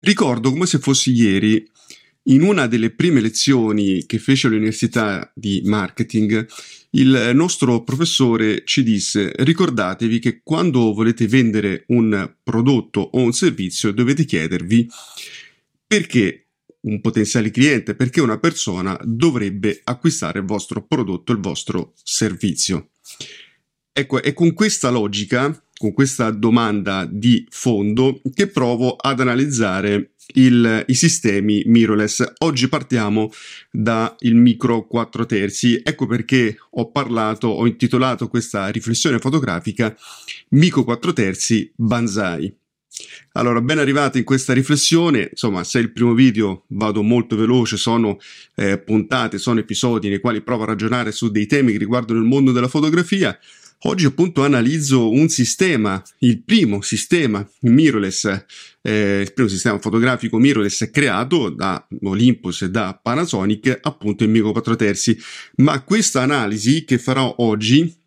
Ricordo come se fosse ieri, in una delle prime lezioni che fece all'università di marketing, il nostro professore ci disse ricordatevi che quando volete vendere un prodotto o un servizio dovete chiedervi perché un potenziale cliente, perché una persona dovrebbe acquistare il vostro prodotto, il vostro servizio. Ecco, è con questa logica con questa domanda di fondo che provo ad analizzare il, i sistemi mirrorless. Oggi partiamo dal micro 4 terzi, ecco perché ho parlato, ho intitolato questa riflessione fotografica Micro 4 terzi Banzai. Allora, ben arrivati in questa riflessione, insomma, se il primo video vado molto veloce, sono eh, puntate, sono episodi nei quali provo a ragionare su dei temi che riguardano il mondo della fotografia, Oggi appunto analizzo un sistema, il primo sistema mirrorless, eh, il primo sistema fotografico mirrorless creato da Olympus e da Panasonic, appunto in Micro 4 terzi. Ma questa analisi che farò oggi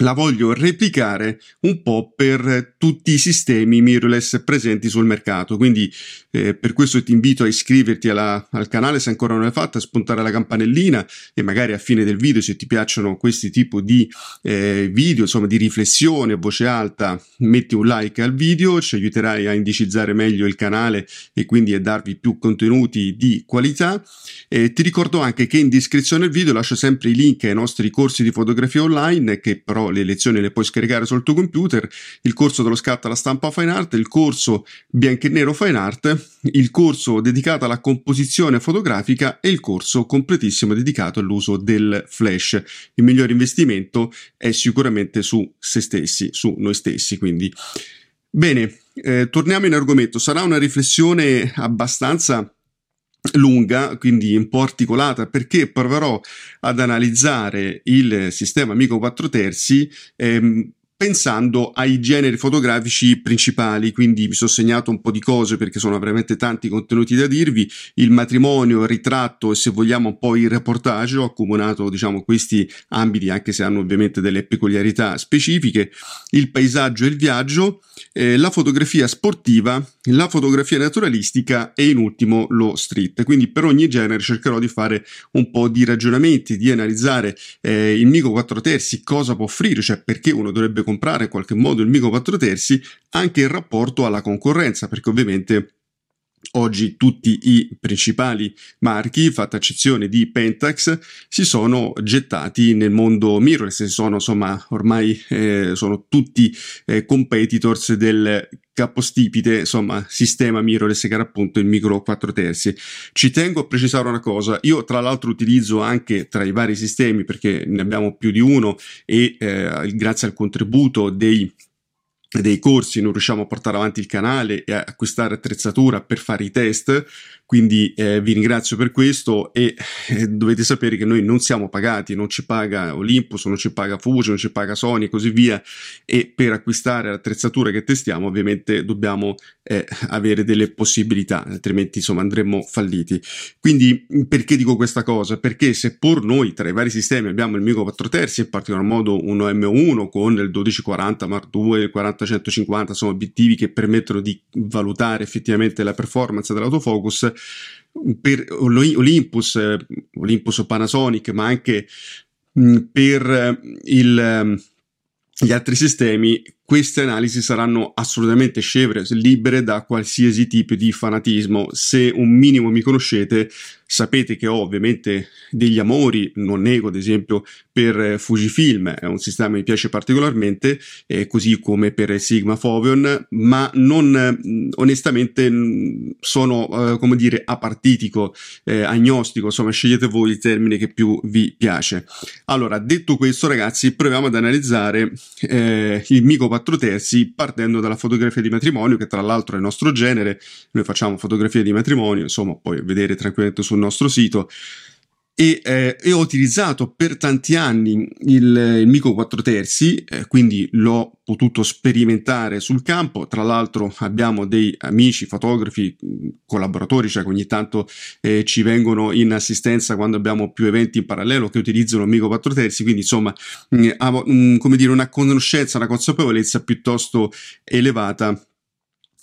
la voglio replicare un po' per tutti i sistemi mirrorless presenti sul mercato. Quindi eh, per questo ti invito a iscriverti alla, al canale se ancora non l'hai fatto, a spuntare la campanellina e magari a fine del video se ti piacciono questi tipi di eh, video, insomma di riflessione a voce alta, metti un like al video, ci aiuterai a indicizzare meglio il canale e quindi a darvi più contenuti di qualità. Eh, ti ricordo anche che in descrizione del video lascio sempre i link ai nostri corsi di fotografia online che però le lezioni le puoi scaricare sul tuo computer, il corso dello scatto alla stampa fine art, il corso bianco e nero fine art, il corso dedicato alla composizione fotografica e il corso completissimo dedicato all'uso del flash. Il migliore investimento è sicuramente su se stessi, su noi stessi, quindi bene, eh, torniamo in argomento, sarà una riflessione abbastanza lunga, quindi un po' articolata, perché proverò ad analizzare il sistema Amico 4 terzi ehm, pensando ai generi fotografici principali, quindi mi sono segnato un po' di cose perché sono veramente tanti contenuti da dirvi, il matrimonio, il ritratto e se vogliamo un po' il reportage, ho accomunato diciamo questi ambiti anche se hanno ovviamente delle peculiarità specifiche, il paesaggio e il viaggio, eh, la fotografia sportiva, la fotografia naturalistica e in ultimo lo street. Quindi per ogni genere cercherò di fare un po' di ragionamenti, di analizzare eh, il Mico 4 terzi cosa può offrire, cioè perché uno dovrebbe comprare in qualche modo il Mico 4 terzi, anche in rapporto alla concorrenza, perché ovviamente Oggi tutti i principali marchi, fatta eccezione di Pentax, si sono gettati nel mondo mirrorless, sono insomma ormai eh, sono tutti eh, competitors del capostipite, insomma, sistema mirrorless che era appunto il micro 4 terzi. Ci tengo a precisare una cosa, io tra l'altro utilizzo anche tra i vari sistemi perché ne abbiamo più di uno e eh, grazie al contributo dei dei corsi non riusciamo a portare avanti il canale e a acquistare attrezzatura per fare i test quindi eh, vi ringrazio per questo e eh, dovete sapere che noi non siamo pagati, non ci paga Olympus, non ci paga Fuji, non ci paga Sony e così via e per acquistare l'attrezzatura che testiamo ovviamente dobbiamo eh, avere delle possibilità, altrimenti insomma andremmo falliti. Quindi perché dico questa cosa? Perché seppur noi tra i vari sistemi abbiamo il Mico 4 terzi, in particolar modo uno M1 con il 1240 Mark II, il 40-150, sono obiettivi che permettono di valutare effettivamente la performance dell'autofocus, per Olympus, Olympus Panasonic, ma anche per il, gli altri sistemi queste analisi saranno assolutamente scevre, libere da qualsiasi tipo di fanatismo. Se un minimo mi conoscete, sapete che ho ovviamente degli amori, non nego ad esempio per Fujifilm, è un sistema che mi piace particolarmente, eh, così come per Sigma Foveon, ma non onestamente sono, eh, come dire, apartitico, eh, agnostico, insomma scegliete voi il termine che più vi piace. Allora, detto questo ragazzi, proviamo ad analizzare eh, il micro 4 terzi partendo dalla fotografia di matrimonio che tra l'altro è il nostro genere, noi facciamo fotografie di matrimonio, insomma puoi vedere tranquillamente sul nostro sito e, eh, e, ho utilizzato per tanti anni il, il Mico 4 terzi, eh, quindi l'ho potuto sperimentare sul campo. Tra l'altro abbiamo dei amici fotografi, collaboratori, cioè che ogni tanto eh, ci vengono in assistenza quando abbiamo più eventi in parallelo che utilizzano il Mico 4 terzi, quindi insomma mh, come dire una conoscenza, una consapevolezza piuttosto elevata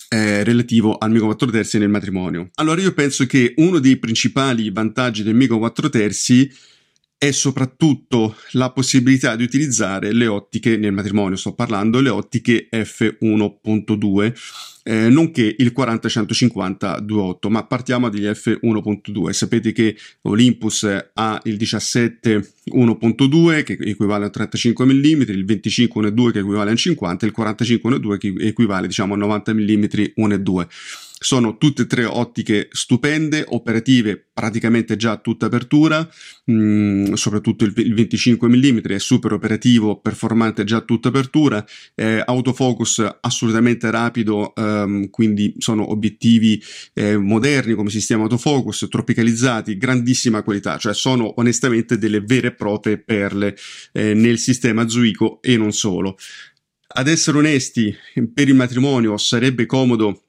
eh, relativo al Migo 4 terzi nel matrimonio. Allora io penso che uno dei principali vantaggi del Migo 4 terzi è soprattutto la possibilità di utilizzare le ottiche nel matrimonio, sto parlando le ottiche f1.2, eh, nonché il 40-150 2.8, ma partiamo dagli f1.2. Sapete che Olympus ha il 17 1.2 che equivale a 35 mm, il 25 1.2 che equivale a 50 e il 45 1.2 che equivale diciamo a 90 mm 1.2 sono tutte e tre ottiche stupende, operative praticamente già a tutta apertura, mh, mm, soprattutto il, il, 25 mm è super operativo, performante già a tutta apertura, eh, autofocus assolutamente rapido, ehm, quindi sono obiettivi eh, moderni come sistema autofocus, tropicalizzati, grandissima qualità, cioè sono onestamente delle vere e proprie perle eh, nel sistema Zuico e non solo. Ad essere onesti, per il matrimonio sarebbe comodo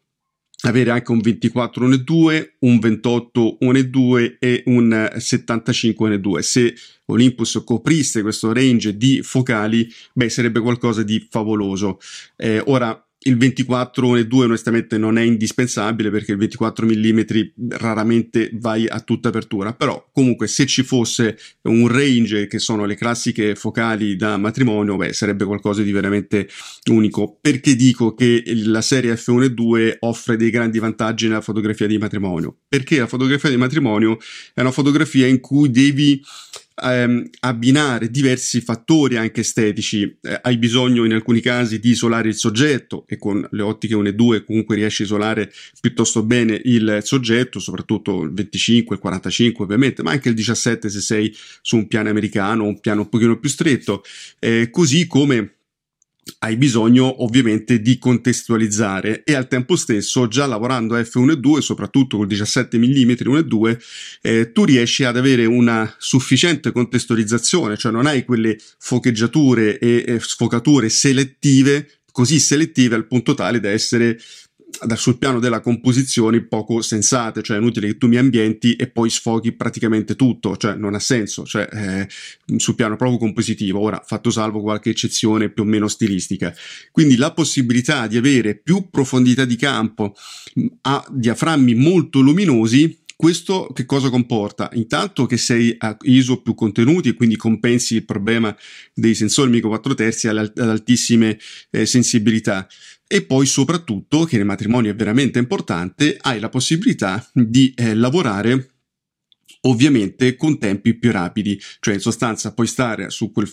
avere anche un 24 1.2, un 28 1.2 e un 75 1.2. Se Olympus coprisse questo range di focali, beh, sarebbe qualcosa di favoloso. Eh, ora, il 24 e 2 onestamente non è indispensabile perché il 24 mm raramente vai a tutta apertura, però comunque se ci fosse un range che sono le classiche focali da matrimonio, beh, sarebbe qualcosa di veramente unico. Perché dico che la serie F1 e 2 offre dei grandi vantaggi nella fotografia di matrimonio? Perché la fotografia di matrimonio è una fotografia in cui devi ehm, abbinare diversi fattori anche estetici. Eh, hai bisogno in alcuni casi di isolare il soggetto e con le ottiche 1 e 2 comunque riesci a isolare piuttosto bene il soggetto, soprattutto il 25, il 45 ovviamente, ma anche il 17 se sei su un piano americano, un piano un pochino più stretto, eh, così come hai bisogno ovviamente di contestualizzare e al tempo stesso già lavorando a F1 e 2 soprattutto col 17 mm 1 e 2 eh, tu riesci ad avere una sufficiente contestualizzazione cioè non hai quelle focheggiature e, e sfocature selettive così selettive al punto tale da essere sul piano della composizione poco sensate, cioè è inutile che tu mi ambienti e poi sfoghi praticamente tutto, cioè non ha senso, cioè eh, sul piano proprio compositivo, ora fatto salvo qualche eccezione più o meno stilistica. Quindi la possibilità di avere più profondità di campo a diaframmi molto luminosi questo che cosa comporta? Intanto che sei a ISO più contenuti e quindi compensi il problema dei sensori micro 4 terzi ad altissime eh, sensibilità e poi soprattutto, che nel matrimonio è veramente importante, hai la possibilità di eh, lavorare ovviamente con tempi più rapidi, cioè in sostanza puoi stare su quel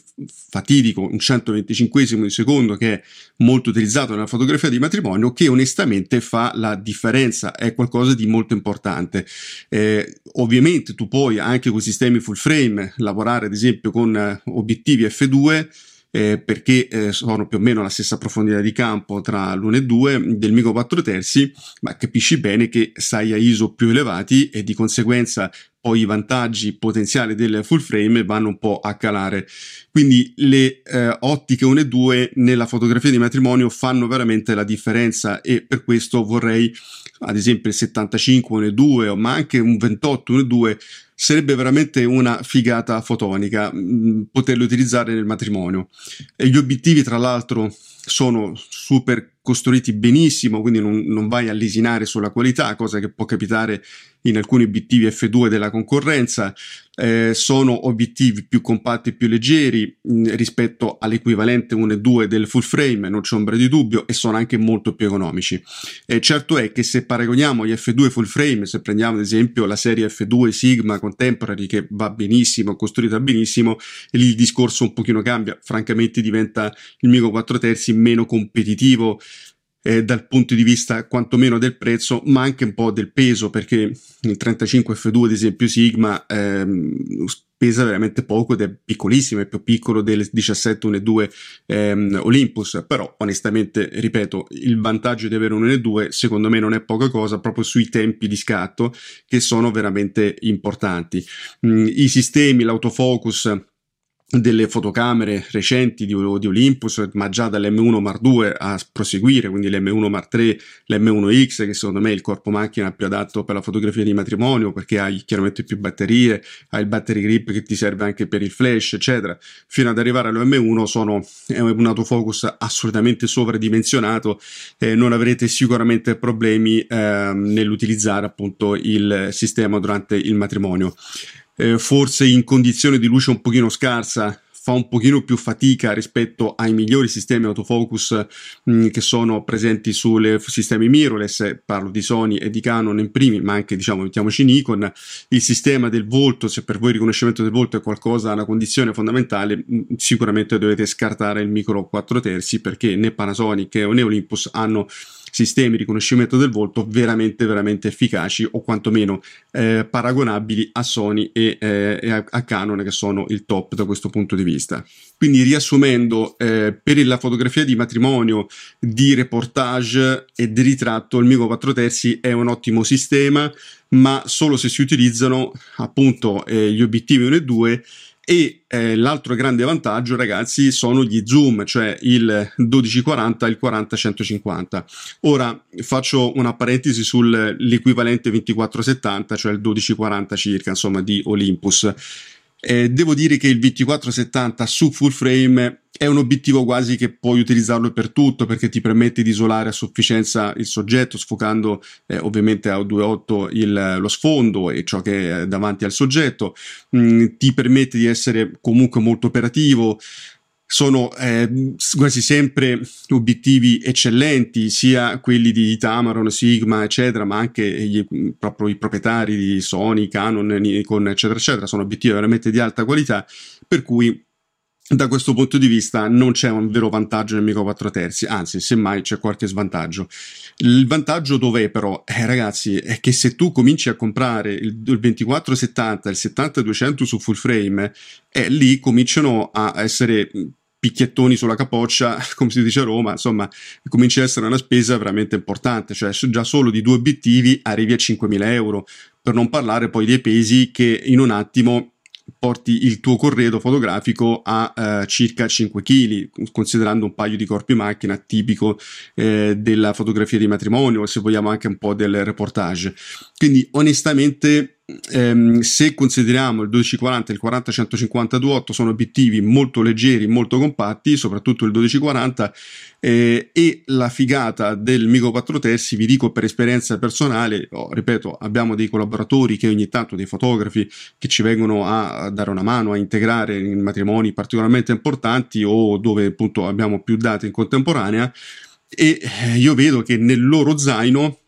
fatidico un 125 di secondo che è molto utilizzato nella fotografia di matrimonio che onestamente fa la differenza, è qualcosa di molto importante. Eh, ovviamente tu puoi anche con sistemi full frame lavorare ad esempio con eh, obiettivi f2 eh, perché eh, sono più o meno la stessa profondità di campo tra l'1 e 2 del Mico 4 terzi, ma capisci bene che stai a ISO più elevati e di conseguenza poi i vantaggi potenziali del full frame vanno un po' a calare. Quindi le eh, ottiche 1 e 2 nella fotografia di matrimonio fanno veramente la differenza e per questo vorrei ad esempio il 75 1 e 2 ma anche un 28 1 e 2 sarebbe veramente una figata fotonica mh, mm, poterlo utilizzare nel matrimonio. E gli obiettivi tra l'altro sono super costruiti benissimo, quindi non, non, vai a lesinare sulla qualità, cosa che può capitare in alcuni obiettivi F2 della concorrenza. Eh, sono obiettivi più compatti e più leggeri mh, mm, rispetto all'equivalente 1 e 2 del full frame, non c'è ombra di dubbio, e sono anche molto più economici. Eh, certo è che se paragoniamo gli F2 full frame, se prendiamo ad esempio la serie F2 Sigma Contemporary che va benissimo, costruita benissimo, lì il discorso un pochino cambia, francamente diventa il Mico 4 terzi meno competitivo eh, dal punto di vista quantomeno del prezzo, ma anche un po' del peso, perché il 35 F2 ad esempio Sigma ehm, pesa veramente poco ed è piccolissimo, è più piccolo del 17 1.2 ehm, Olympus, però onestamente, ripeto, il vantaggio di avere un 1.2 secondo me non è poca cosa proprio sui tempi di scatto che sono veramente importanti. Mm, I sistemi, l'autofocus delle fotocamere recenti di, di, Olympus, ma già dall'M1 Mark II a proseguire, quindi l'M1 Mark III, l'M1X, che secondo me è il corpo macchina più adatto per la fotografia di matrimonio, perché hai chiaramente più batterie, hai il battery grip che ti serve anche per il flash, eccetera, fino ad arrivare all'M1 sono è un autofocus assolutamente sovradimensionato e non avrete sicuramente problemi eh, nell'utilizzare appunto il sistema durante il matrimonio eh, forse in condizioni di luce un pochino scarsa fa un pochino più fatica rispetto ai migliori sistemi autofocus mh, mm, che sono presenti sui sistemi mirrorless, parlo di Sony e di Canon in primi, ma anche diciamo mettiamoci Nikon, il sistema del volto, se per voi il riconoscimento del volto è qualcosa, una condizione fondamentale, mh, mm, sicuramente dovete scartare il micro 4 terzi perché né Panasonic né Olympus hanno sistemi di riconoscimento del volto veramente veramente efficaci o quantomeno eh, paragonabili a Sony e, eh, e a, a, Canon che sono il top da questo punto di vista. Quindi riassumendo, eh, per la fotografia di matrimonio, di reportage e di ritratto il Mico 4 terzi è un ottimo sistema, ma solo se si utilizzano appunto eh, gli obiettivi 1 e 2 e eh, l'altro grande vantaggio, ragazzi, sono gli zoom, cioè il 1240 e il 40-150. Ora faccio una parentesi sull'equivalente 2470, cioè il 1240 circa, insomma, di Olympus. Eh, devo dire che il 2470 su full frame è un obiettivo quasi che puoi utilizzarlo per tutto perché ti permette di isolare a sufficienza il soggetto sfocando eh, ovviamente a 2.8 il, lo sfondo e ciò che è davanti al soggetto. Mm, ti permette di essere comunque molto operativo sono eh, quasi sempre obiettivi eccellenti, sia quelli di Tamaron, Sigma, eccetera, ma anche gli, proprio i proprietari di Sony, Canon, Nikon, eccetera, eccetera, sono obiettivi veramente di alta qualità, per cui da questo punto di vista non c'è un vero vantaggio nel micro 4 terzi, anzi, semmai c'è qualche svantaggio. Il vantaggio dov'è però? Eh, ragazzi, è che se tu cominci a comprare il, il 2470, il 70-200 su full frame, eh, lì cominciano a essere picchiettoni sulla capoccia, come si dice a Roma, insomma, comincia ad essere una spesa veramente importante, cioè già solo di due obiettivi arrivi a 5.000 euro, per non parlare poi dei pesi che in un attimo porti il tuo corredo fotografico a eh, circa 5 kg, considerando un paio di corpi macchina tipico eh, della fotografia di matrimonio, se vogliamo anche un po' del reportage. Quindi onestamente ehm, se consideriamo il 1240 e il 40-150 sono obiettivi molto leggeri, molto compatti, soprattutto il 1240 eh, e la figata del Mico 4 terzi, vi dico per esperienza personale, oh, ripeto, abbiamo dei collaboratori che ogni tanto, dei fotografi che ci vengono a dare una mano, a integrare in matrimoni particolarmente importanti o dove appunto abbiamo più date in contemporanea e eh, io vedo che nel loro zaino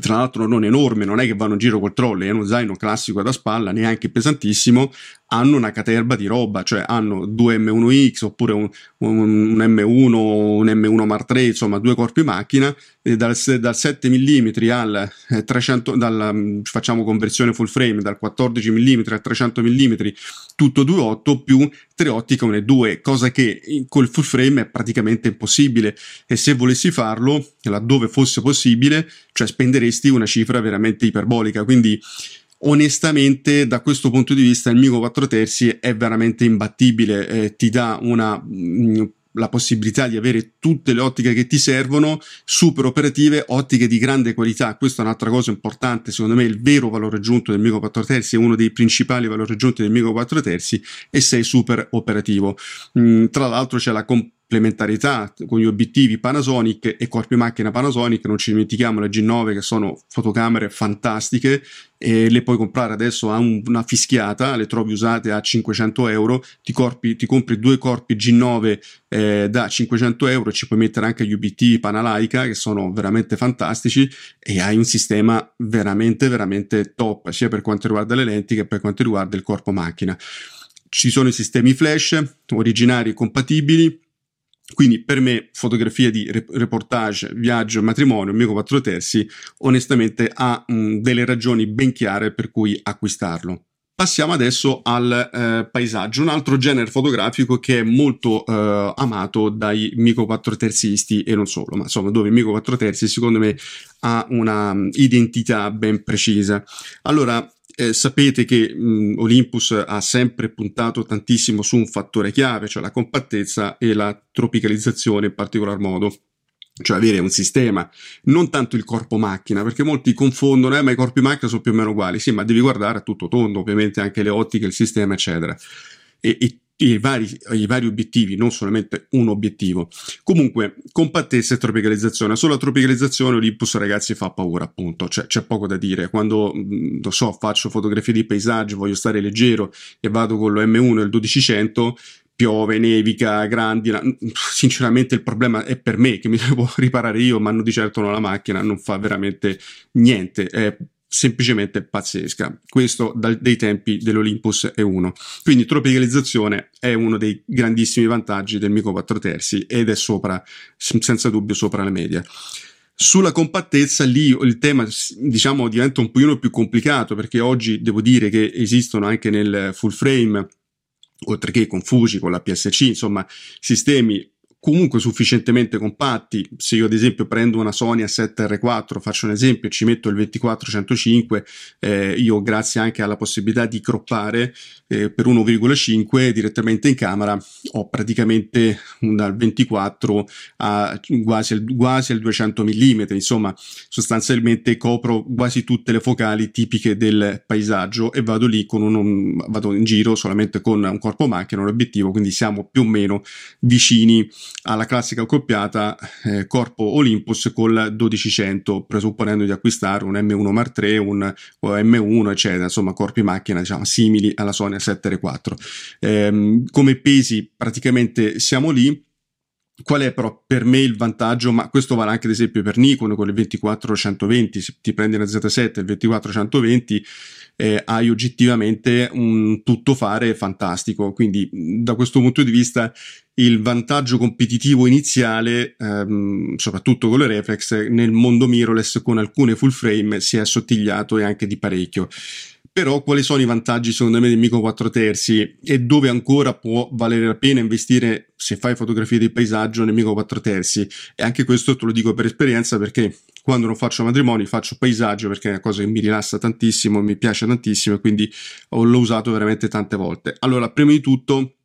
tra l'altro non enorme, non è che vanno in giro col trolley, è uno zaino classico da spalla, neanche pesantissimo, hanno una caterba di roba, cioè hanno due M1X oppure un, un, un M1, un M1 Mark III, insomma due corpi macchina, dal, dal 7 mm al 300, eh, dal, facciamo conversione full frame, dal 14 mm al 300 mm, tutto 2.8 più tre ottiche 1.2, cosa che col full frame è praticamente impossibile. E se volessi farlo, laddove fosse possibile, cioè spenderesti una cifra veramente iperbolica, quindi onestamente da questo punto di vista il Mico 4 terzi è veramente imbattibile, eh, ti dà una mh, mm, la possibilità di avere tutte le ottiche che ti servono, super operative, ottiche di grande qualità. Questa è un'altra cosa importante, secondo me il vero valore aggiunto del Mico 4 terzi è uno dei principali valori aggiunti del Mico 4 terzi e sei super operativo. Mm, tra l'altro c'è la comp- complementarietà con gli obiettivi Panasonic e corpi macchina Panasonic, non ci dimentichiamo le G9 che sono fotocamere fantastiche e le puoi comprare adesso a un, una fischiata, le trovi usate a 500 euro, ti, corpi, ti compri due corpi G9 eh, da 500 euro, ci puoi mettere anche gli obiettivi Panalaica che sono veramente fantastici e hai un sistema veramente veramente top sia per quanto riguarda le lenti che per quanto riguarda il corpo macchina. Ci sono i sistemi flash originari e compatibili, quindi per me fotografia di reportage, viaggio, matrimonio, mio 4 terzi, onestamente ha mh, delle ragioni ben chiare per cui acquistarlo. Passiamo adesso al eh, paesaggio, un altro genere fotografico che è molto eh, amato dai mico 4 terzisti e non solo, ma insomma dove mico 4 terzi secondo me ha una um, identità ben precisa. Allora, eh, sapete che mh, Olympus ha sempre puntato tantissimo su un fattore chiave, cioè la compattezza e la tropicalizzazione in particolar modo cioè avere un sistema, non tanto il corpo macchina, perché molti confondono, eh, ma i corpi macchina sono più o meno uguali, sì, ma devi guardare a tutto tondo, ovviamente anche le ottiche, il sistema, eccetera. E, e i vari, i vari, obiettivi, non solamente un obiettivo. Comunque, compattezza e tropicalizzazione. Solo la tropicalizzazione Olympus, ragazzi, fa paura, appunto. Cioè, c'è poco da dire. Quando, lo so, faccio fotografie di paesaggio, voglio stare leggero e vado con lo M1 e il 1200, piove, nevica, grandi. Sinceramente, il problema è per me che mi devo riparare io, ma non di certo non la macchina, non fa veramente niente. È semplicemente pazzesca. Questo dal, dei tempi dell'Olympus è uno. Quindi tropicalizzazione è uno dei grandissimi vantaggi del Mico 4 terzi ed è sopra, senza dubbio, sopra la media. Sulla compattezza lì il tema diciamo diventa un pochino più complicato perché oggi devo dire che esistono anche nel full frame oltre che con Fuji, con la PSC, insomma sistemi comunque sufficientemente compatti. Se io ad esempio prendo una Sony A7R4, faccio un esempio, ci metto il 2405, eh, io grazie anche alla possibilità di croppare eh, per 1,5 direttamente in camera ho praticamente dal 24 a quasi al, quasi al 200 mm, insomma sostanzialmente copro quasi tutte le focali tipiche del paesaggio e vado lì con un, vado in giro solamente con un corpo macchina, un obiettivo, quindi siamo più o meno vicini alla classica accoppiata eh, Corpo Olympus col 1200, presupponendo di acquistare un M1 Mark III, un M1, eccetera, insomma corpi macchina diciamo simili alla Sony A7R4. Eh, come pesi praticamente siamo lì. Qual è però per me il vantaggio? Ma questo vale anche ad esempio per Nikon con il 24-120, se ti prendi una Z7 il 24-120 eh, hai oggettivamente un tuttofare fantastico. Quindi da questo punto di vista il vantaggio competitivo iniziale, ehm, soprattutto con le reflex, nel mondo mirrorless con alcune full frame si è assottigliato e anche di parecchio. Però quali sono i vantaggi secondo me del Micro 4 terzi e dove ancora può valere la pena investire se fai fotografie di paesaggio nel Micro 4 terzi? E anche questo te lo dico per esperienza perché quando non faccio matrimoni faccio paesaggio perché è una cosa che mi rilassa tantissimo, mi piace tantissimo e quindi l'ho usato veramente tante volte. Allora, prima di tutto,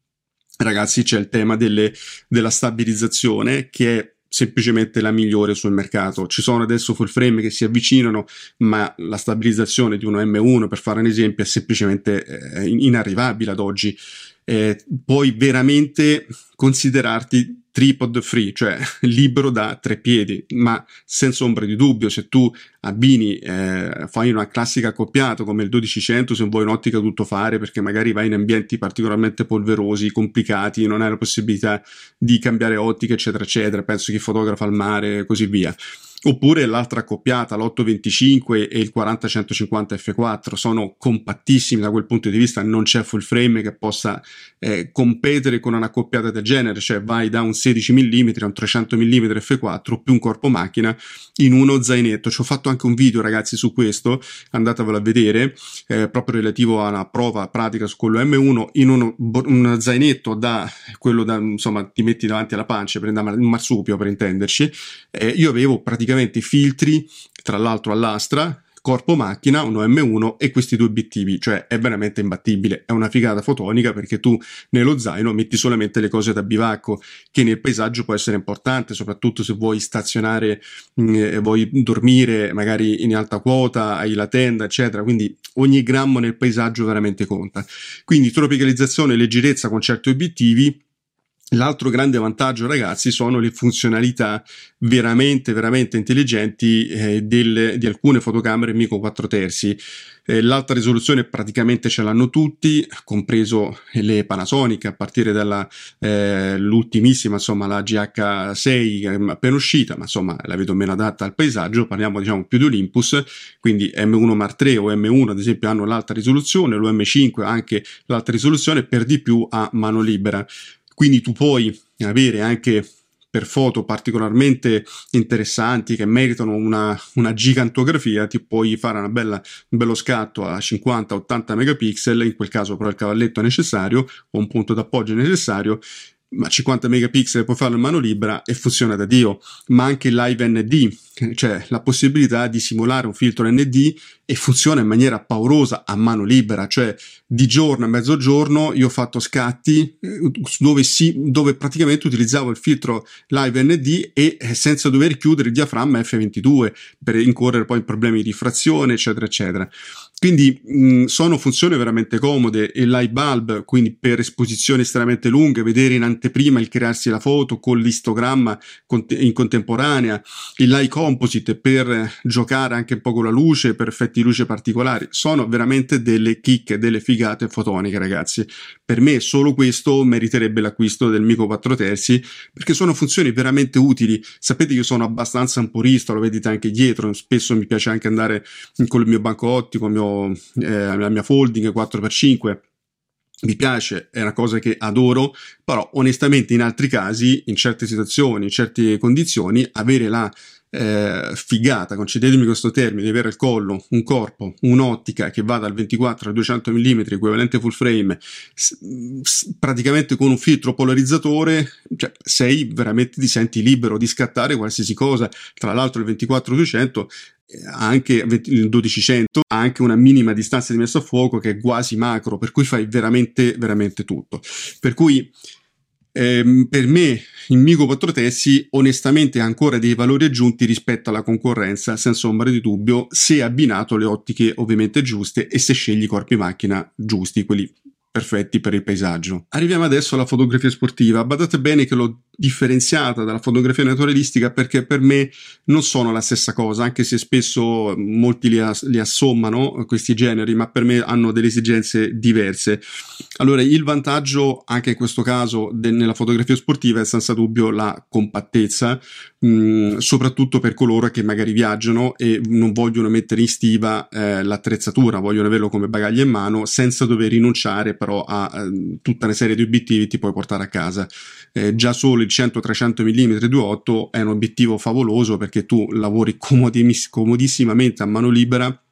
ragazzi, c'è il tema delle, della stabilizzazione che è semplicemente la migliore sul mercato. Ci sono adesso full frame che si avvicinano, ma la stabilizzazione di uno M1, per fare un esempio, è semplicemente eh, inarrivabile ad oggi. Eh, puoi veramente considerarti tripod free, cioè libero da tre piedi, ma senza ombra di dubbio, se tu abbini, eh, fai una classica accoppiata come il 1200, se vuoi un'ottica tutto fare, perché magari vai in ambienti particolarmente polverosi, complicati, non hai la possibilità di cambiare ottica, eccetera, eccetera, penso chi fotografa al mare e così via oppure l'altra accoppiata, l'825 e il 40-150 F4 sono compattissimi da quel punto di vista, non c'è full frame che possa eh, competere con un'accoppiata del genere, cioè vai da un 16 mm a un 300 mm F4 più un corpo macchina in uno zainetto. Ci ho fatto anche un video ragazzi su questo, andatevelo a vedere, eh, proprio relativo a una prova pratica su quello M1 in uno, un zainetto da quello da insomma ti metti davanti alla pancia, prendi un marsupio per intenderci, eh, io avevo praticamente praticamente filtri, tra l'altro all'astra, corpo macchina, uno M1 e questi due obiettivi, cioè è veramente imbattibile, è una figata fotonica perché tu nello zaino metti solamente le cose da bivacco, che nel paesaggio può essere importante, soprattutto se vuoi stazionare, mm, vuoi dormire magari in alta quota, hai la tenda, eccetera, quindi ogni grammo nel paesaggio veramente conta. Quindi tropicalizzazione e leggerezza con certi obiettivi L'altro grande vantaggio, ragazzi, sono le funzionalità veramente, veramente intelligenti eh, del, di alcune fotocamere Mico 4 terzi. Eh, l'alta risoluzione praticamente ce l'hanno tutti, compreso le Panasonic, a partire dall'ultimissima, eh, insomma, la GH6 appena uscita, ma insomma la vedo meno adatta al paesaggio. Parliamo, diciamo, più di Olympus, quindi M1 Mark III o M1, ad esempio, hanno l'alta risoluzione, lo M5 anche l'alta risoluzione, per di più a mano libera. Quindi tu puoi avere anche per foto particolarmente interessanti che meritano una, una gigantografia, ti puoi fare bella, un bello scatto a 50-80 megapixel, in quel caso però il cavalletto è necessario o un punto d'appoggio è necessario ma 50 megapixel puoi farlo in mano libera e funziona da Dio, ma anche live ND, cioè la possibilità di simulare un filtro ND e funziona in maniera paurosa a mano libera, cioè di giorno a mezzogiorno io ho fatto scatti eh, dove, si, dove praticamente utilizzavo il filtro live ND e eh, senza dover chiudere il diaframma F22 per incorrere poi in problemi di rifrazione, eccetera, eccetera. Quindi mh, sono funzioni veramente comode e light bulb, quindi per esposizioni estremamente lunghe, vedere in anteprima il crearsi la foto con l'istogramma in contemporanea, il light composite per giocare anche un po' con la luce, per effetti di luce particolari, sono veramente delle chicche, delle figate fotoniche ragazzi. Per me solo questo meriterebbe l'acquisto del Mico 4 terzi perché sono funzioni veramente utili. Sapete che io sono abbastanza un purista, lo vedete anche dietro, spesso mi piace anche andare con il mio banco ottico, il mio eh, la mia folding 4x5 mi piace, è una cosa che adoro, però onestamente in altri casi, in certe situazioni, in certe condizioni, avere la eh, figata, concedetemi questo termine, di avere il collo, un corpo, un'ottica che va dal 24 al 200 mm, equivalente full frame, s- s- praticamente con un filtro polarizzatore, cioè sei veramente ti senti libero di scattare qualsiasi cosa. Tra l'altro il 24-200 anche il 1200 ha anche una minima distanza di messa a fuoco che è quasi macro, per cui fai veramente, veramente tutto. Per cui ehm, per me il Migo 4 Tessi onestamente ha ancora dei valori aggiunti rispetto alla concorrenza, senza ombra di dubbio, se abbinato alle ottiche ovviamente giuste e se scegli i corpi macchina giusti, quelli perfetti per il paesaggio. Arriviamo adesso alla fotografia sportiva. Badate bene che l'ho differenziata dalla fotografia naturalistica perché per me non sono la stessa cosa, anche se spesso molti li, as- li assommano questi generi, ma per me hanno delle esigenze diverse. Allora, il vantaggio anche in questo caso de- nella fotografia sportiva è senza dubbio la compattezza, mh, soprattutto per coloro che magari viaggiano e non vogliono mettere in stiva eh, l'attrezzatura, vogliono averlo come bagaglio in mano senza dover rinunciare però a eh, tutta una serie di obiettivi che ti puoi portare a casa. Eh, già solo il 100-300 mm 2.8 è un obiettivo favoloso perché tu lavori comodiss- comodissimamente a mano libera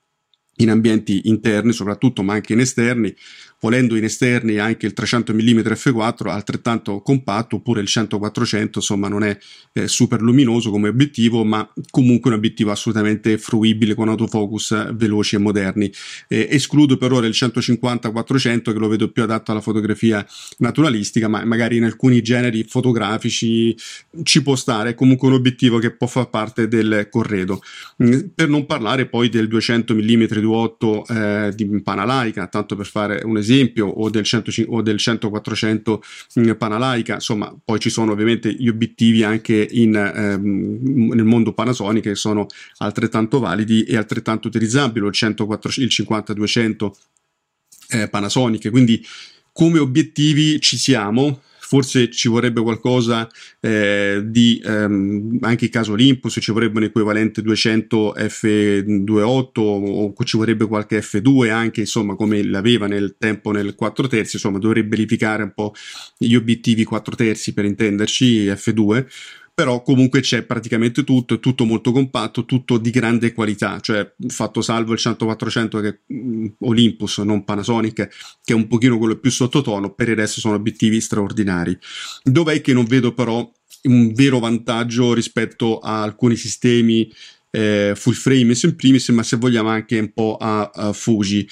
in ambienti interni soprattutto ma anche in esterni volendo in esterni anche il 300 mm f4 altrettanto compatto oppure il 100-400 insomma non è eh, super luminoso come obiettivo ma comunque un obiettivo assolutamente fruibile con autofocus veloci e moderni. Eh, escludo per ora il 150-400 che lo vedo più adatto alla fotografia naturalistica ma magari in alcuni generi fotografici ci può stare è comunque un obiettivo che può far parte del corredo. Mm, per non parlare poi del 200 mm 2.8 eh, di Panalaica tanto per fare un esempio esempio, o del, 100, o del 100-400 mm, Panalaica, insomma, poi ci sono ovviamente gli obiettivi anche in, ehm, nel mondo Panasonic che sono altrettanto validi e altrettanto utilizzabili, il, 104, il 50-200 eh, Panasonic, quindi come obiettivi ci siamo, forse ci vorrebbe qualcosa eh, di ehm, anche in caso Olympus ci vorrebbe un equivalente 200 F28 o ci vorrebbe qualche F2 anche insomma come l'aveva nel tempo nel 4 terzi insomma dovrebbe verificare un po' gli obiettivi 4 terzi per intenderci F2 però comunque c'è praticamente tutto, è tutto molto compatto, tutto di grande qualità, cioè fatto salvo il 100-400 che mm, Olympus, non Panasonic, che è un pochino quello più sottotono, per il resto sono obiettivi straordinari. Dov'è che non vedo però un vero vantaggio rispetto a alcuni sistemi eh, full frame in primis, ma se vogliamo anche un po' a, a Fuji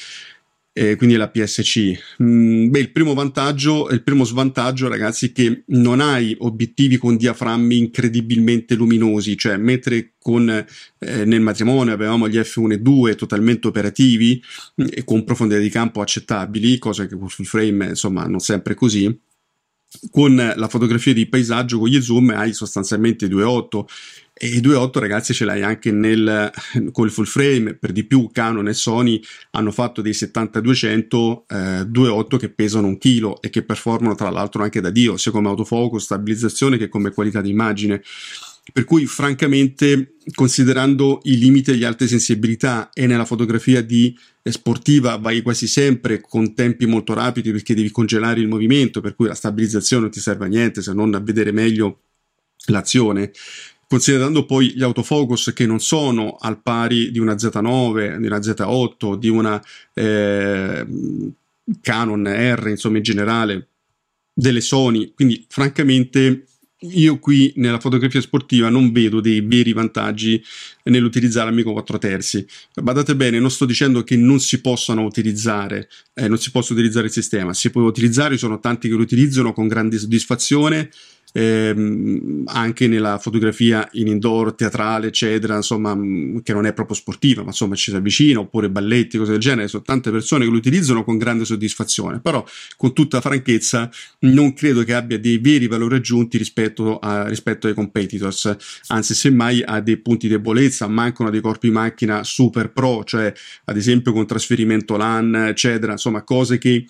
eh, quindi la PSC. Mm, beh, il primo vantaggio, il primo svantaggio, ragazzi, è che non hai obiettivi con diaframmi incredibilmente luminosi, cioè mentre con, eh, nel matrimonio avevamo gli F1 e 2 totalmente operativi mm, e con profondità di campo accettabili, cosa che full frame, insomma, non sempre è così con la fotografia di paesaggio con gli zoom hai sostanzialmente 2.8 e i 2.8 ragazzi ce l'hai anche nel, col full frame, per di più Canon e Sony hanno fatto dei 70-200 eh, 2.8 che pesano un chilo e che performano tra l'altro anche da Dio, sia come autofocus, stabilizzazione che come qualità di immagine. Per cui, francamente, considerando i limiti le alte sensibilità e nella fotografia di eh, sportiva vai quasi sempre con tempi molto rapidi perché devi congelare il movimento, per cui la stabilizzazione non ti serve a niente se non a vedere meglio l'azione considerando poi gli autofocus che non sono al pari di una Z9, di una Z8, di una eh, Canon R, insomma in generale, delle Sony, quindi francamente io qui nella fotografia sportiva non vedo dei veri vantaggi nell'utilizzare Amico 4 terzi. Badate bene, non sto dicendo che non si possano utilizzare, eh, non si possa utilizzare il sistema, si può utilizzare, ci sono tanti che lo utilizzano con grande soddisfazione ehm, anche nella fotografia in indoor, teatrale, eccetera, insomma, mm, che non è proprio sportiva, ma insomma ci si avvicina, oppure balletti, cose del genere, sono tante persone che lo utilizzano con grande soddisfazione, però con tutta franchezza non credo che abbia dei veri valori aggiunti rispetto, a, rispetto ai competitors, anzi semmai ha dei punti di debolezza, mancano dei corpi macchina super pro, cioè ad esempio con trasferimento LAN, eccetera, insomma cose che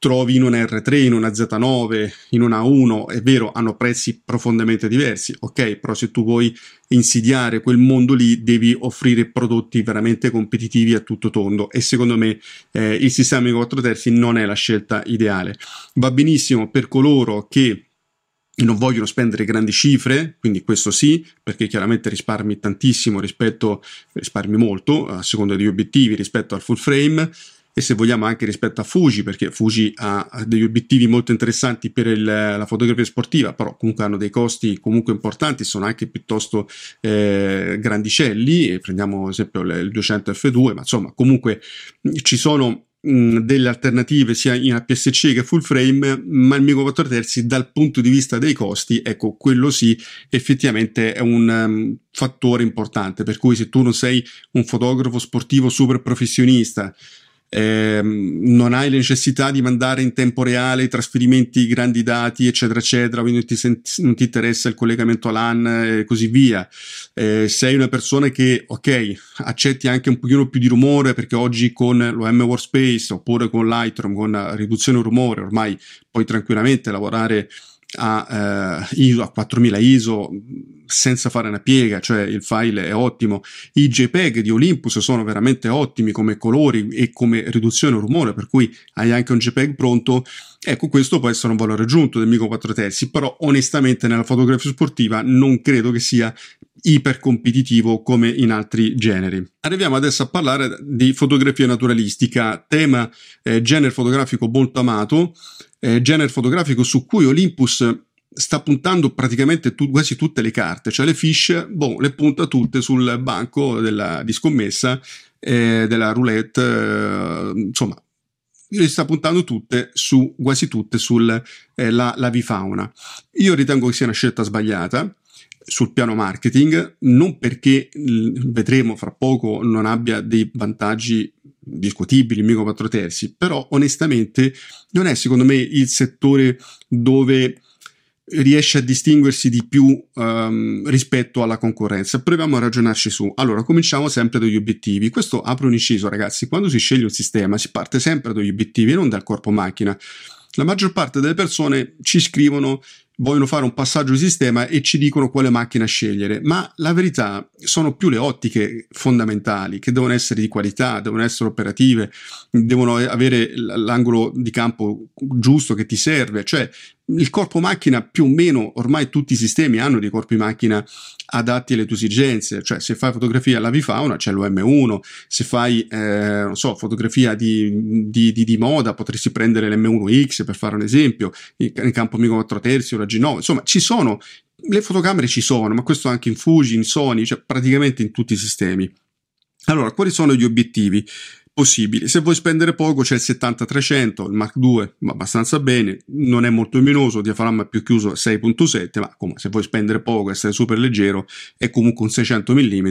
trovi in una R3, in una Z9, in una 1, è vero, hanno prezzi profondamente diversi, ok, però se tu vuoi insidiare quel mondo lì devi offrire prodotti veramente competitivi a tutto tondo e secondo me eh, il sistema di 4 terzi non è la scelta ideale. Va benissimo per coloro che non vogliono spendere grandi cifre, quindi questo sì, perché chiaramente risparmi tantissimo rispetto, risparmi molto a seconda degli obiettivi rispetto al full frame e se vogliamo anche rispetto a Fuji, perché Fuji ha degli obiettivi molto interessanti per il, la fotografia sportiva, però comunque hanno dei costi comunque importanti, sono anche piuttosto eh, grandicelli, prendiamo ad esempio il 200 F2, ma insomma comunque ci sono delle alternative sia in APS-C che full frame, ma il micro 4 terzi dal punto di vista dei costi, ecco, quello sì, effettivamente è un um, fattore importante, per cui se tu non sei un fotografo sportivo super professionista, eh, non hai la necessità di mandare in tempo reale i trasferimenti grandi dati, eccetera, eccetera, quindi non ti, senti, non ti interessa il collegamento LAN e così via. Eh, sei una persona che, ok, accetti anche un pochino più di rumore perché oggi con l'OM Workspace oppure con Lightroom, con la riduzione rumore, ormai puoi tranquillamente lavorare a, eh, ISO, a 4000 ISO senza fare una piega, cioè il file è ottimo. I JPEG di Olympus sono veramente ottimi come colori e come riduzione rumore, per cui hai anche un JPEG pronto. Ecco, questo può essere un valore aggiunto del Mico 4 terzi, però onestamente nella fotografia sportiva non credo che sia ipercompetitivo come in altri generi. Arriviamo adesso a parlare di fotografia naturalistica, tema eh, genere fotografico molto amato, eh, genere fotografico su cui Olympus sta puntando praticamente tu, quasi tutte le carte, cioè le fish, boh, le punta tutte sul banco della, di scommessa, eh, della roulette, eh, insomma, le sta puntando tutte su, quasi tutte sulla eh, la vifauna. Io ritengo che sia una scelta sbagliata sul piano marketing, non perché vedremo fra poco non abbia dei vantaggi discutibili, mica 4 terzi, però onestamente non è secondo me il settore dove riesce a distinguersi di più um, rispetto alla concorrenza. Proviamo a ragionarci su. Allora, cominciamo sempre dagli obiettivi. Questo apre un inciso, ragazzi. Quando si sceglie un sistema, si parte sempre dagli obiettivi e non dal corpo macchina. La maggior parte delle persone ci scrivono vogliono fare un passaggio di sistema e ci dicono quale macchina scegliere, ma la verità sono più le ottiche fondamentali che devono essere di qualità, devono essere operative, devono avere l'angolo di campo giusto che ti serve, cioè il corpo macchina più o meno ormai tutti i sistemi hanno dei corpi macchina adatti alle tue esigenze, cioè se fai fotografia alla vifauna c'è l'OM1, se fai eh, non so, fotografia di, di, di, di, moda potresti prendere l'M1X per fare un esempio, in campo Amigo 4 terzi o la G9, insomma ci sono, le fotocamere ci sono, ma questo anche in Fuji, in Sony, cioè praticamente in tutti i sistemi. Allora, quali sono gli obiettivi? Possibili. Se vuoi spendere poco c'è il 70-300, il Mark II va abbastanza bene, non è molto luminoso, diaframma più chiuso 6.7, ma come se vuoi spendere poco, essere super leggero, è comunque un 600 mm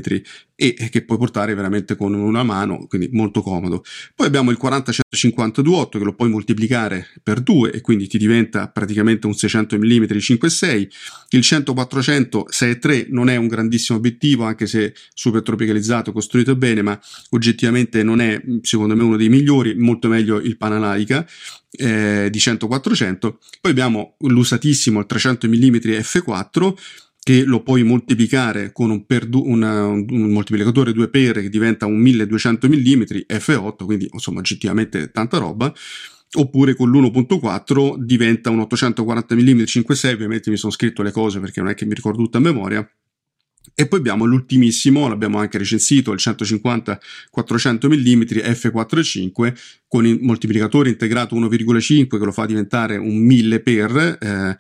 e che puoi portare veramente con una mano, quindi molto comodo. Poi abbiamo il 40-150-2.8 che lo puoi moltiplicare per 2 e quindi ti diventa praticamente un 600 mm 5.6. Il 100-400 6.3 non è un grandissimo obiettivo, anche se super tropicalizzato, costruito bene, ma oggettivamente non è secondo me uno dei migliori, molto meglio il Panalaica eh, di 100-400. Poi abbiamo l'usatissimo il 300 mm f4 che lo puoi moltiplicare con un, du- una, un moltiplicatore 2 per che diventa un 1200 mm f8, quindi insomma oggettivamente tanta roba oppure con l'1.4 diventa un 840 mm 5.6 ovviamente mi sono scritto le cose perché non è che mi ricordo tutta a memoria E poi abbiamo l'ultimissimo, l'abbiamo anche recensito, il 150-400 mm f4.5 con il moltiplicatore integrato 1,5 che lo fa diventare un 1000 per eh,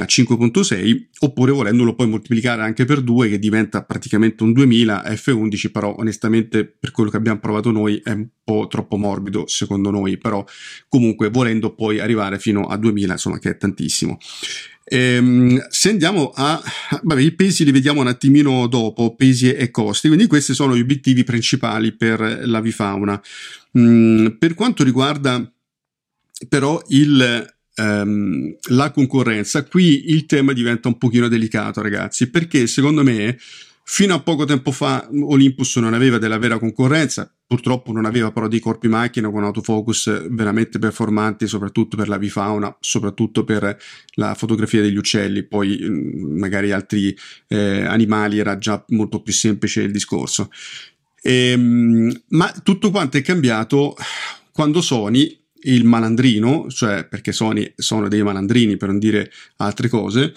a 5.6 oppure volendolo poi moltiplicare anche per 2 che diventa praticamente un 2000 f11 però onestamente per quello che abbiamo provato noi è un po' troppo morbido secondo noi però comunque volendo poi arrivare fino a 2000 insomma che è tantissimo Ehm, se andiamo a... Vabbè, i pesi li vediamo un attimino dopo, pesi e costi, quindi questi sono gli obiettivi principali per l'avifauna. Mm, per quanto riguarda però il, um, la concorrenza, qui il tema diventa un pochino delicato ragazzi, perché secondo me Fino a poco tempo fa Olympus non aveva della vera concorrenza, purtroppo non aveva però dei corpi macchina con autofocus veramente performanti, soprattutto per la vifauna, soprattutto per la fotografia degli uccelli, poi mm, magari altri eh, animali era già molto più semplice il discorso. E, ehm, ma tutto quanto è cambiato quando Sony il malandrino, cioè perché Sony sono dei malandrini per non dire altre cose,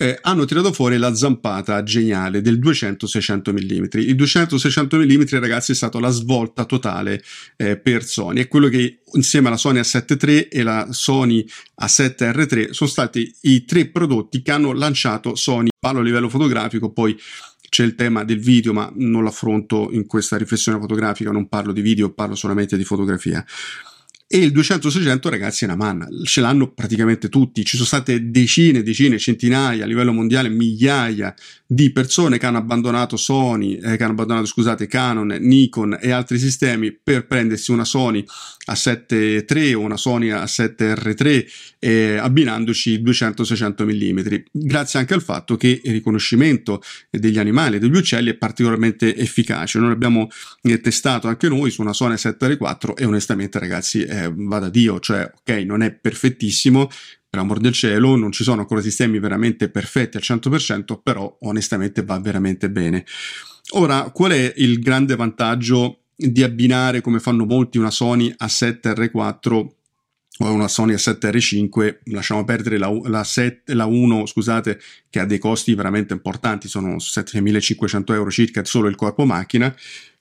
eh, hanno tirato fuori la zampata geniale del 200-600 mm. Il 200-600 mm, ragazzi, è stata la svolta totale eh, per Sony. È quello che insieme alla Sony A7 III e la Sony A7 R3 sono stati i tre prodotti che hanno lanciato Sony. Parlo a livello fotografico, poi c'è il tema del video, ma non l'affronto in questa riflessione fotografica, non parlo di video, parlo solamente di fotografia e il 200-600 ragazzi è una manna, ce l'hanno praticamente tutti, ci sono state decine, decine, centinaia a livello mondiale, migliaia di persone che hanno abbandonato Sony, eh, che hanno abbandonato scusate Canon, Nikon e altri sistemi per prendersi una Sony A7 III o una Sony A7R3 eh, abbinandoci 200-600 mm, grazie anche al fatto che il riconoscimento degli animali e degli uccelli è particolarmente efficace, noi l'abbiamo eh, testato anche noi su una Sony A7R4 e onestamente ragazzi eh, vada Dio, cioè ok non è perfettissimo, per amor del cielo, non ci sono ancora sistemi veramente perfetti al 100%, però onestamente va veramente bene. Ora, qual è il grande vantaggio di abbinare, come fanno molti, una Sony A7R4 o una Sony A7R5, lasciamo perdere la, la, 7, la 1, scusate, che ha dei costi veramente importanti, sono 7500 euro circa solo il corpo macchina,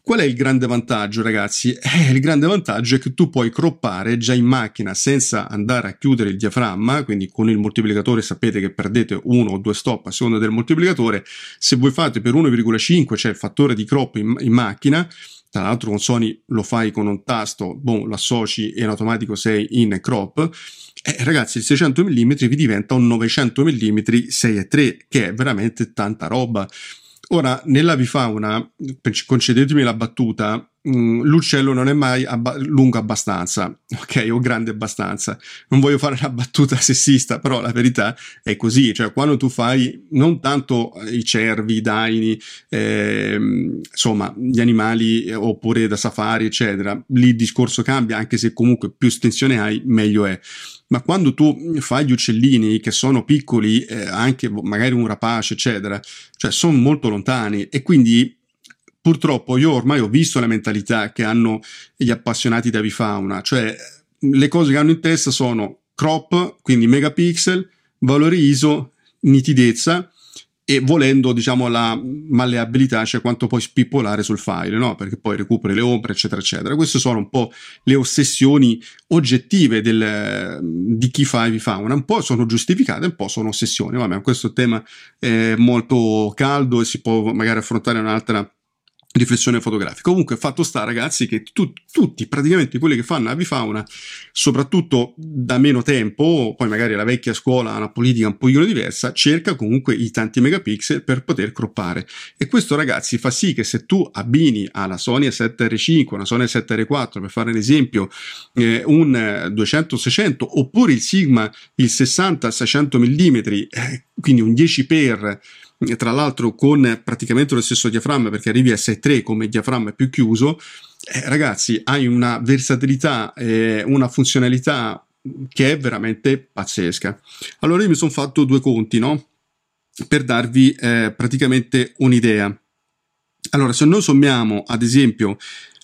Qual è il grande vantaggio, ragazzi? Eh, il grande vantaggio è che tu puoi croppare già in macchina senza andare a chiudere il diaframma, quindi con il moltiplicatore sapete che perdete uno o due stop a seconda del moltiplicatore. Se voi fate per 1,5, cioè il fattore di crop in, in macchina, tra l'altro con Sony lo fai con un tasto, boh, l'associ e in automatico sei in crop. Eh, ragazzi, il 600 mm vi diventa un 900 mm 6.3, che è veramente tanta roba. Ora, nella vifauna, concedetemi la battuta, mm, l'uccello non è mai abba- lungo abbastanza, ok, o grande abbastanza. Non voglio fare una battuta sessista, però la verità è così, cioè quando tu fai non tanto i cervi, i daini, eh, insomma, gli animali eh, oppure da safari, eccetera, lì il discorso cambia, anche se comunque più estensione hai, meglio è ma quando tu fai gli uccellini che sono piccoli, eh, anche magari un rapace, eccetera, cioè sono molto lontani e quindi purtroppo io ormai ho visto la mentalità che hanno gli appassionati da avifauna, cioè le cose che hanno in testa sono crop, quindi megapixel, valore ISO, nitidezza e volendo diciamo la malleabilità, cioè quanto puoi spippolare sul file, no? perché poi recuperi le ombre, eccetera, eccetera. Queste sono un po' le ossessioni oggettive del, di chi fa fa, un po' sono giustificate, un po' sono ossessioni. Vabbè, questo tema è molto caldo e si può magari affrontare un'altra riflessione fotografica. Comunque, fatto sta, ragazzi, che tu, tutti, praticamente quelli che fanno avifauna, soprattutto da meno tempo, poi magari la vecchia scuola ha una politica un pochino diversa, cerca comunque i tanti megapixel per poter croppare. E questo, ragazzi, fa sì che se tu abbini alla Sony A7R5, una Sony A7R4, per fare un esempio, eh, un 200-600, oppure il Sigma, il 60-600 mm, eh, quindi un 10 x tra l'altro con praticamente lo stesso diaframma perché arrivi a 6.3 come diaframma più chiuso, eh, ragazzi hai una versatilità e una funzionalità che è veramente pazzesca. Allora io mi sono fatto due conti, no? Per darvi eh, praticamente un'idea. Allora, se noi sommiamo ad esempio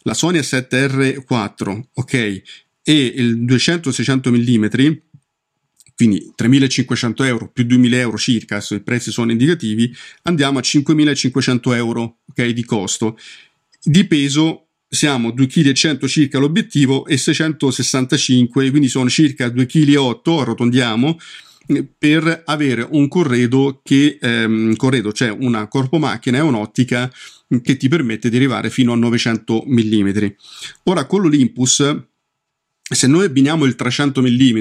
la Sony A7R4, ok, e il 200-600 mm, quindi 3.500 euro più 2.000 euro circa, adesso i prezzi sono indicativi, andiamo a 5.500 euro okay, di costo. Di peso siamo 2,1 kg circa l'obiettivo e 665, quindi sono circa 2,8 kg, arrotondiamo, per avere un corredo che ehm, corredo, cioè una corpo macchina e un'ottica che ti permette di arrivare fino a 900 mm. Ora con l'Olympus se noi abbiniamo il 300 mm,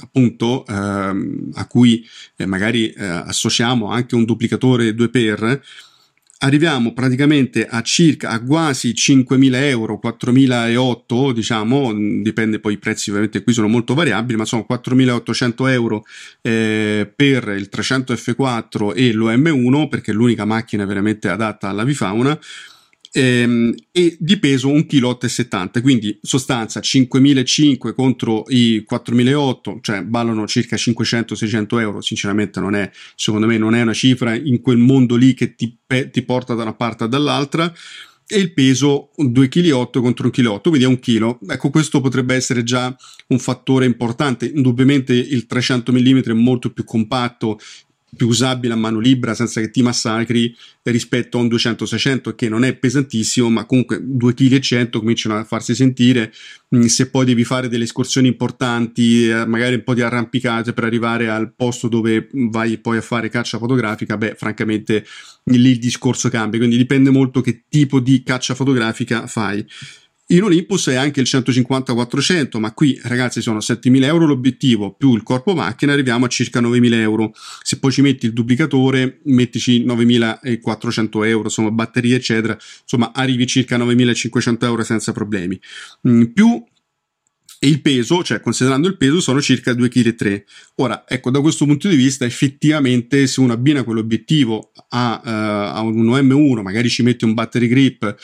appunto, ehm, a cui eh, magari eh, associamo anche un duplicatore 2x, arriviamo praticamente a circa a quasi 5.000 euro, 4.008 diciamo, dipende poi i prezzi ovviamente qui sono molto variabili, ma sono 4.800 euro eh, per il 300 F4 e l'OM1 perché è l'unica macchina veramente adatta alla Vifauna ehm, e di peso 1,70 kg, quindi sostanza 5.500 contro i 4.800, cioè ballano circa 500-600 euro, sinceramente non è, secondo me non è una cifra in quel mondo lì che ti, ti porta da una parte o dall'altra, e il peso 2,8 kg contro 1,8 kg, quindi è un chilo. Ecco, questo potrebbe essere già un fattore importante. Indubbiamente il 300 mm è molto più compatto più usabile a mano libera senza che ti massacri rispetto a un 200-600 che non è pesantissimo ma comunque 2,1 kg cominciano a farsi sentire. Mm, se poi devi fare delle escursioni importanti eh, magari un po' di arrampicate per arrivare al posto dove vai poi a fare caccia fotografica beh francamente lì il discorso cambia. Quindi dipende molto che tipo di caccia fotografica fai in Olympus è anche il 150-400, ma qui ragazzi sono 7.000 euro l'obiettivo più il corpo macchina, arriviamo a circa 9.000 euro. Se poi ci metti il duplicatore, mettici 9.400 euro, insomma batterie eccetera, insomma arrivi circa 9.500 euro senza problemi. Mm, più il peso, cioè considerando il peso, sono circa 2,3 kg. Ora, ecco, da questo punto di vista, effettivamente, se uno abbina quell'obiettivo a, uh, a un M1, magari ci mette un battery grip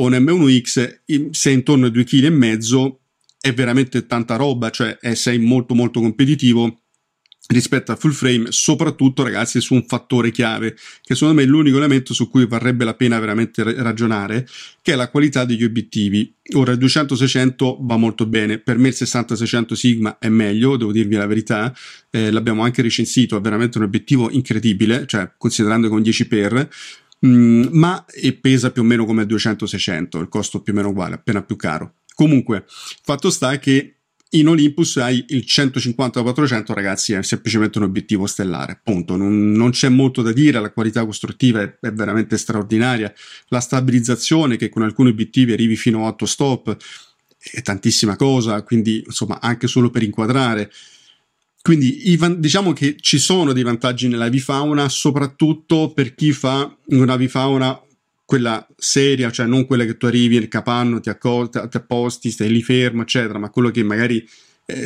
o un M1X, sei intorno ai 2,5 kg è veramente tanta roba, cioè è, sei molto molto competitivo rispetto al full frame, soprattutto ragazzi su un fattore chiave, che secondo me è l'unico elemento su cui varrebbe la pena veramente ragionare, che è la qualità degli obiettivi. Ora il 200-600 va molto bene, per me il 60-600 Sigma è meglio, devo dirvi la verità, eh, l'abbiamo anche recensito, è veramente un obiettivo incredibile, cioè considerando con 10 per Mm, ma pesa più o meno come il 200-600, il costo più o meno uguale, appena più caro. Comunque, fatto sta che in Olympus hai il 150-400, ragazzi, è semplicemente un obiettivo stellare, punto. Non, non c'è molto da dire, la qualità costruttiva è, è, veramente straordinaria, la stabilizzazione che con alcuni obiettivi arrivi fino a 8 stop è tantissima cosa, quindi insomma anche solo per inquadrare quindi diciamo che ci sono dei vantaggi nella vifauna, soprattutto per chi fa una vifauna quella seria, cioè non quella che tu arrivi nel capanno, ti, accol- ti apposti, stai lì fermo, eccetera, ma quello che magari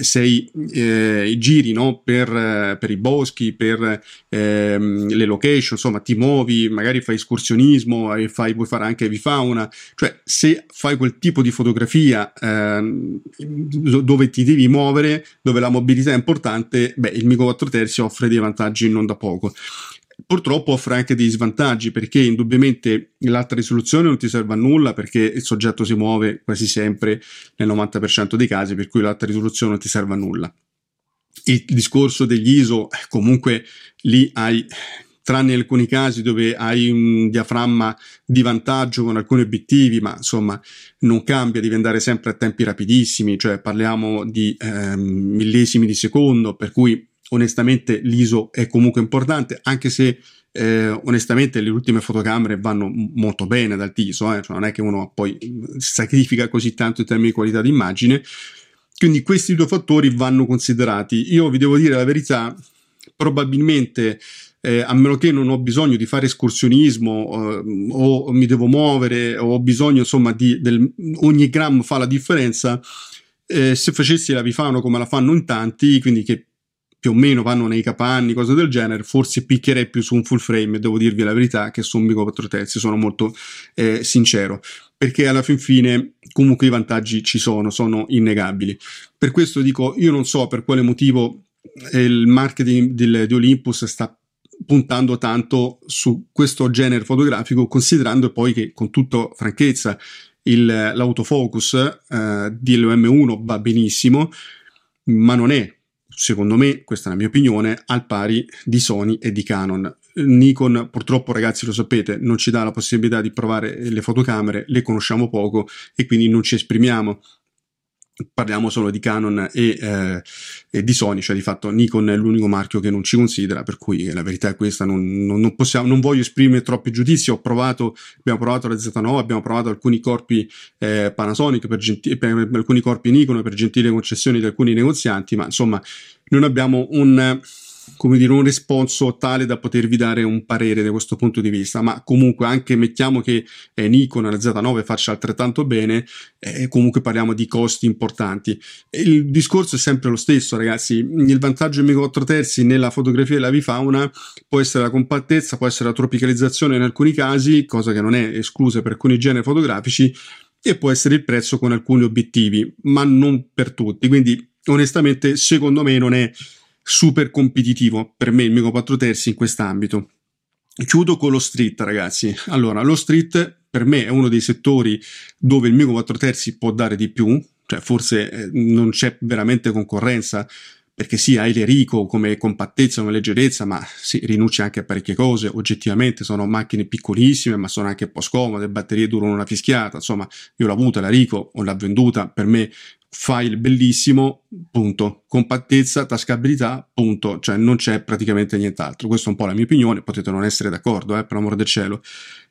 sei eh, giri no? per, eh, per, i boschi, per ehm, le location, insomma ti muovi, magari fai escursionismo e fai, puoi fare anche vifauna, cioè se fai quel tipo di fotografia ehm, dove ti devi muovere, dove la mobilità è importante, beh il Mico 4 terzi offre dei vantaggi non da poco. Purtroppo offre anche dei svantaggi perché indubbiamente l'alta risoluzione non ti serve a nulla perché il soggetto si muove quasi sempre nel 90% dei casi, per cui l'alta risoluzione non ti serve a nulla. Il discorso degli ISO, comunque lì hai, tranne in alcuni casi dove hai un diaframma di vantaggio con alcuni obiettivi, ma insomma non cambia, devi andare sempre a tempi rapidissimi, cioè parliamo di eh, millesimi di secondo, per cui onestamente l'ISO è comunque importante, anche se eh, onestamente le ultime fotocamere vanno molto bene dal ISO, eh? cioè non è che uno poi sacrifica così tanto in termini di qualità d'immagine. Quindi questi due fattori vanno considerati. Io vi devo dire la verità, probabilmente eh, a meno che non ho bisogno di fare escursionismo eh, o mi devo muovere o ho bisogno insomma di del, ogni gram fa la differenza eh, se facessi la Vifano come la fanno in tanti quindi che più o meno vanno nei capanni, cose del genere, forse picchierei più su un full frame, devo dirvi la verità, che su un Mico 4 terzi, sono molto eh, sincero, perché alla fin fine comunque i vantaggi ci sono, sono innegabili. Per questo dico, io non so per quale motivo eh, il marketing del, di Olympus sta puntando tanto su questo genere fotografico, considerando poi che con tutta franchezza il, l'autofocus eh, di LM1 va benissimo, ma non è secondo me, questa è la mia opinione, al pari di Sony e di Canon. Nikon purtroppo ragazzi lo sapete non ci dà la possibilità di provare le fotocamere, le conosciamo poco e quindi non ci esprimiamo parliamo solo di Canon e, eh, e, di Sony, cioè di fatto Nikon è l'unico marchio che non ci considera, per cui la verità è questa, non, non, non, possiamo, non voglio esprimere troppi giudizi, ho provato, abbiamo provato la Z9, abbiamo provato alcuni corpi eh, Panasonic, per, genti- per, per alcuni corpi Nikon per gentili concessioni di alcuni negozianti, ma insomma non abbiamo un come dire, un responso tale da potervi dare un parere da questo punto di vista, ma comunque anche mettiamo che eh, Nikon la Z9 faccia altrettanto bene, eh, comunque parliamo di costi importanti. Il discorso è sempre lo stesso, ragazzi, il vantaggio di 4 terzi nella fotografia della vifauna può essere la compattezza, può essere la tropicalizzazione in alcuni casi, cosa che non è esclusa per alcuni generi fotografici, e può essere il prezzo con alcuni obiettivi, ma non per tutti, quindi onestamente secondo me non è super competitivo per me il Mego 4 terzi in quest'ambito. Chiudo con lo street, ragazzi. Allora, lo street per me è uno dei settori dove il Mego 4 terzi può dare di più, cioè forse eh, non c'è veramente concorrenza perché sì, hai l'Erico come compattezza, come leggerezza, ma sì, rinunci anche a parecchie cose, oggettivamente sono macchine piccolissime, ma sono anche un po' scomode, le batterie durano una fischiata, insomma, io l'ho avuta la Rico o l'ho venduta, per me file bellissimo, punto. Compattezza, tascabilità, punto. Cioè non c'è praticamente nient'altro. Questa è un po' la mia opinione, potete non essere d'accordo, eh, per amor del cielo.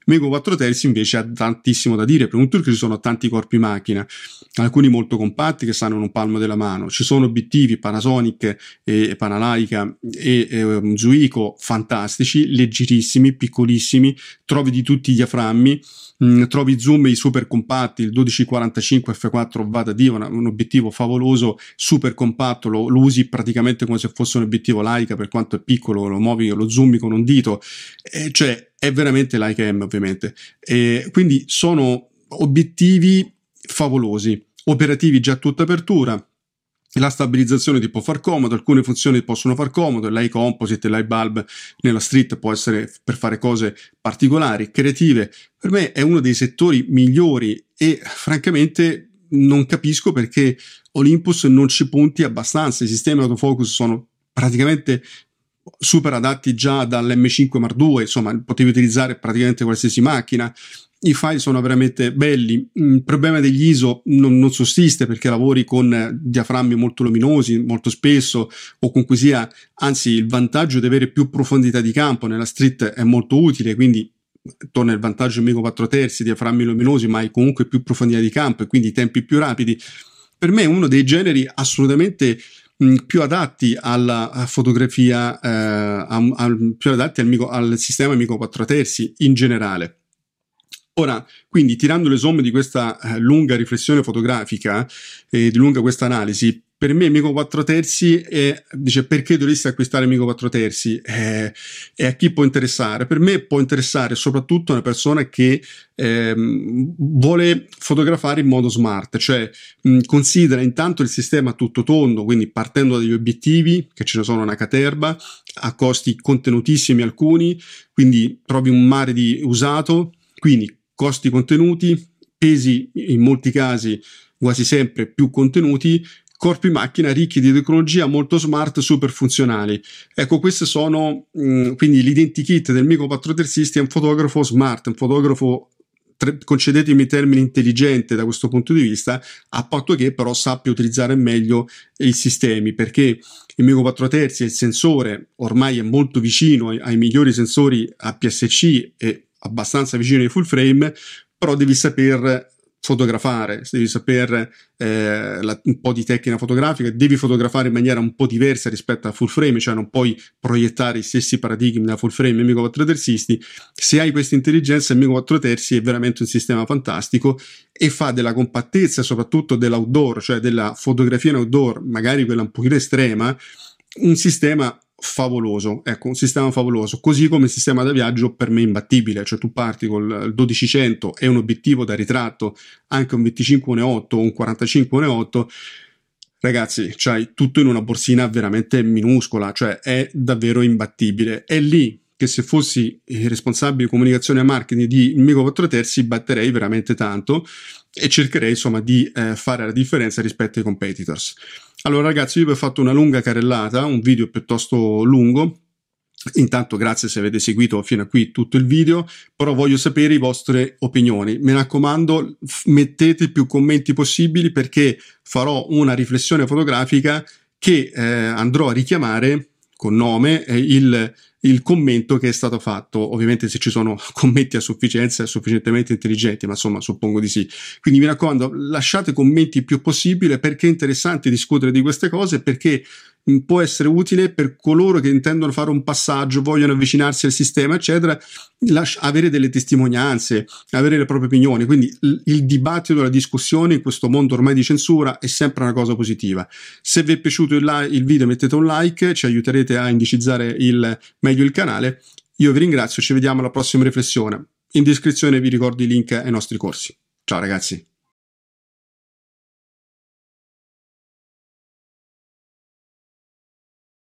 Mego 4 terzi invece ha tantissimo da dire, prima di tutto ci sono tanti corpi macchina, alcuni molto compatti che stanno in un palmo della mano, ci sono obiettivi Panasonic e Panalaica e, e um, Zuico fantastici, leggerissimi, piccolissimi, trovi di tutti i diaframmi, Mm, trovi zoom i super compatti, il 1245 f4 vada Dio, un obiettivo favoloso, super compatto, lo, lo, usi praticamente come se fosse un obiettivo Leica per quanto è piccolo, lo muovi, lo zoomi con un dito, eh, cioè è veramente Leica M ovviamente. E quindi sono obiettivi favolosi, operativi già a tutta apertura, la stabilizzazione ti può far comodo, alcune funzioni possono far comodo, l'eye composite, l'eye bulb nella street può essere per fare cose particolari, creative. Per me è uno dei settori migliori e francamente non capisco perché Olympus non ci punti abbastanza. I sistemi autofocus sono praticamente super adatti già dall'M5 Mark II, insomma, potevi utilizzare praticamente qualsiasi macchina i file sono veramente belli. Il problema degli ISO non, non sussiste perché lavori con diaframmi molto luminosi molto spesso o comunque sia, anzi il vantaggio di avere più profondità di campo nella street è molto utile, quindi torna il vantaggio Amigo 4 terzi, diaframmi luminosi, ma hai comunque più profondità di campo e quindi tempi più rapidi. Per me è uno dei generi assolutamente mh, più adatti alla fotografia, eh, a, a, più adatti al, al sistema Amigo 4 terzi in generale. Ora, quindi tirando le somme di questa eh, lunga riflessione fotografica e di lunga questa analisi, per me Amico 4 terzi è, dice perché dovresti acquistare Amico 4 terzi eh, e a chi può interessare? Per me può interessare soprattutto una persona che eh, vuole fotografare in modo smart, cioè mh, considera intanto il sistema tutto tondo, quindi partendo dagli obiettivi, che ce ne sono una caterba, a costi contenutissimi alcuni, quindi trovi un mare di usato, quindi costi contenuti, pesi in molti casi quasi sempre più contenuti, corpi macchina ricchi di tecnologia molto smart, super funzionali. Ecco, queste sono mh, mm, quindi l'identikit del Mico 4 terzisti è un fotografo smart, un fotografo concedetemi termini intelligente da questo punto di vista, a patto che però sappia utilizzare meglio i sistemi, perché il Mico 4 terzi, il sensore, ormai è molto vicino ai, ai migliori sensori APS-C e abbastanza vicino ai full frame, però devi saper fotografare, devi sapere eh, la, un po' di tecnica fotografica, devi fotografare in maniera un po' diversa rispetto al full frame, cioè non puoi proiettare i stessi paradigmi da full frame e Amico 4 terzisti. Se hai questa intelligenza, il Amico 4 terzi è veramente un sistema fantastico e fa della compattezza soprattutto dell'outdoor, cioè della fotografia in outdoor, magari quella un pochino estrema, un sistema favoloso, ecco, un sistema favoloso, così come il sistema da viaggio per me imbattibile, cioè tu parti col 1200 e un obiettivo da ritratto, anche un 25 1.8 o un 45 1.8, ragazzi, c'hai tutto in una borsina veramente minuscola, cioè è davvero imbattibile. È lì che se fossi responsabile di comunicazione e marketing di Mico 4 Terzi batterei veramente tanto e cercherei insomma di eh, fare la differenza rispetto ai competitors. Allora ragazzi, io vi ho fatto una lunga carrellata, un video piuttosto lungo, Intanto grazie se avete seguito fino a qui tutto il video, però voglio sapere le vostre opinioni. Mi raccomando, mettete più commenti possibili perché farò una riflessione fotografica che eh, andrò a richiamare con nome eh, il, il, commento che è stato fatto. Ovviamente se ci sono commenti a sufficienza, sufficientemente intelligenti, ma insomma suppongo di sì. Quindi mi raccomando, lasciate commenti il più possibile perché è interessante discutere di queste cose, perché può essere utile per coloro che intendono fare un passaggio, vogliono avvicinarsi al sistema, eccetera, avere delle testimonianze, avere le proprie opinioni. Quindi il dibattito, la discussione in questo mondo ormai di censura è sempre una cosa positiva. Se vi è piaciuto il, il video mettete un like, ci aiuterete a indicizzare il, meglio il canale. Io vi ringrazio, ci vediamo alla prossima riflessione. In descrizione vi ricordo i link ai nostri corsi. Ciao ragazzi.